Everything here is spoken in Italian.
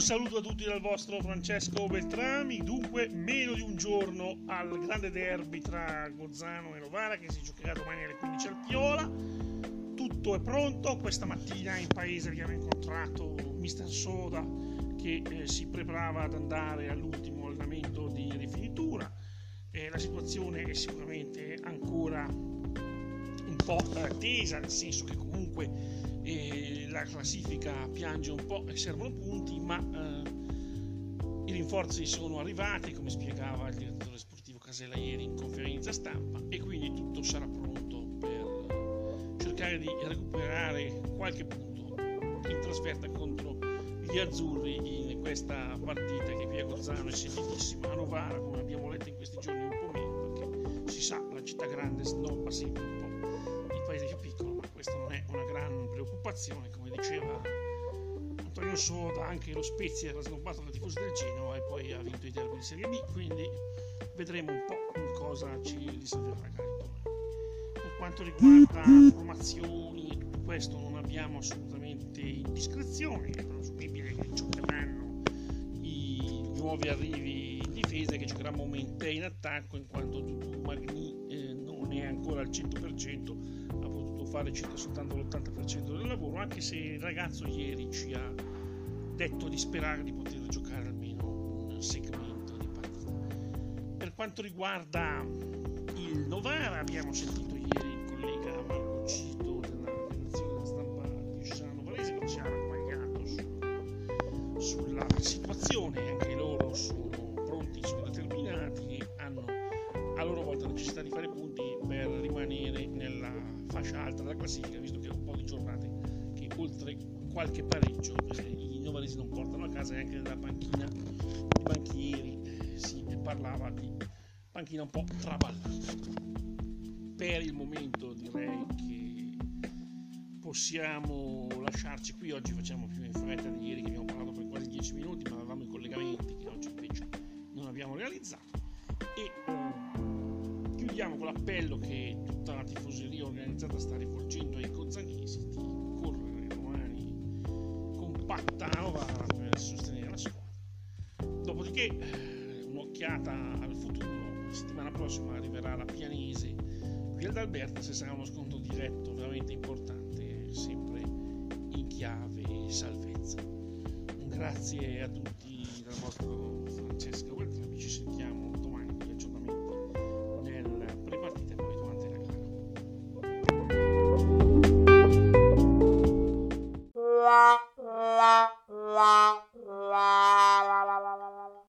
saluto a tutti dal vostro Francesco Beltrami. Dunque, meno di un giorno al grande derby tra Gozzano e Novara che si giocherà domani alle 15 al Piola. Tutto è pronto. Questa mattina in paese abbiamo incontrato Mister Soda che eh, si preparava ad andare all'ultimo allenamento di rifinitura. Eh, la situazione è sicuramente ancora un po' tesa, nel senso che comunque la classifica piange un po' e servono punti, ma eh, i rinforzi sono arrivati, come spiegava il direttore sportivo Casella ieri in conferenza stampa, e quindi tutto sarà pronto per cercare di recuperare qualche punto in trasferta contro gli azzurri in questa partita che qui a Gozzano è sentitissima. A Novara, come abbiamo letto in questi giorni, un po' meno, perché si sa, la città grande snobba sempre un po' gran preoccupazione, come diceva Antonio Soda, anche lo Spezia era snobbato dai tifosi del Genoa e poi ha vinto i derby di Serie B, quindi vedremo un po' cosa ci riserverà Gaetone. Per quanto riguarda formazioni e tutto questo non abbiamo assolutamente indiscrezioni, è presumibile che giocheranno i nuovi arrivi in difesa che giocherà Momente in attacco in quanto Dudu Magni eh, non è ancora al 100% fare circa soltanto l'80% del lavoro, anche se il ragazzo ieri ci ha detto di sperare di poter giocare almeno un segmento di partita. Per quanto riguarda il Novara, abbiamo sentito fascia alta della classifica, visto che è un po' di giornate che oltre qualche pareggio i novaresi non portano a casa e anche nella panchina i banchieri si parlava di panchina un po' traballata. Per il momento direi che possiamo lasciarci qui, oggi facciamo più in fretta di ieri che abbiamo parlato per quasi 10 minuti, ma avevamo i collegamenti che oggi invece non abbiamo realizzato. E, chiudiamo con l'appello che tutta la tifoseria organizzata sta rivolgendo ai cozzanesi di correre domani compatta a Novara per sostenere la squadra. Dopodiché eh, un'occhiata al futuro, la settimana prossima arriverà la Pianese qui ad Alberta se sarà uno sconto diretto veramente importante, sempre in chiave salvezza. Grazie a tutti dal vostro Francesco Gualtieri, ci sentiamo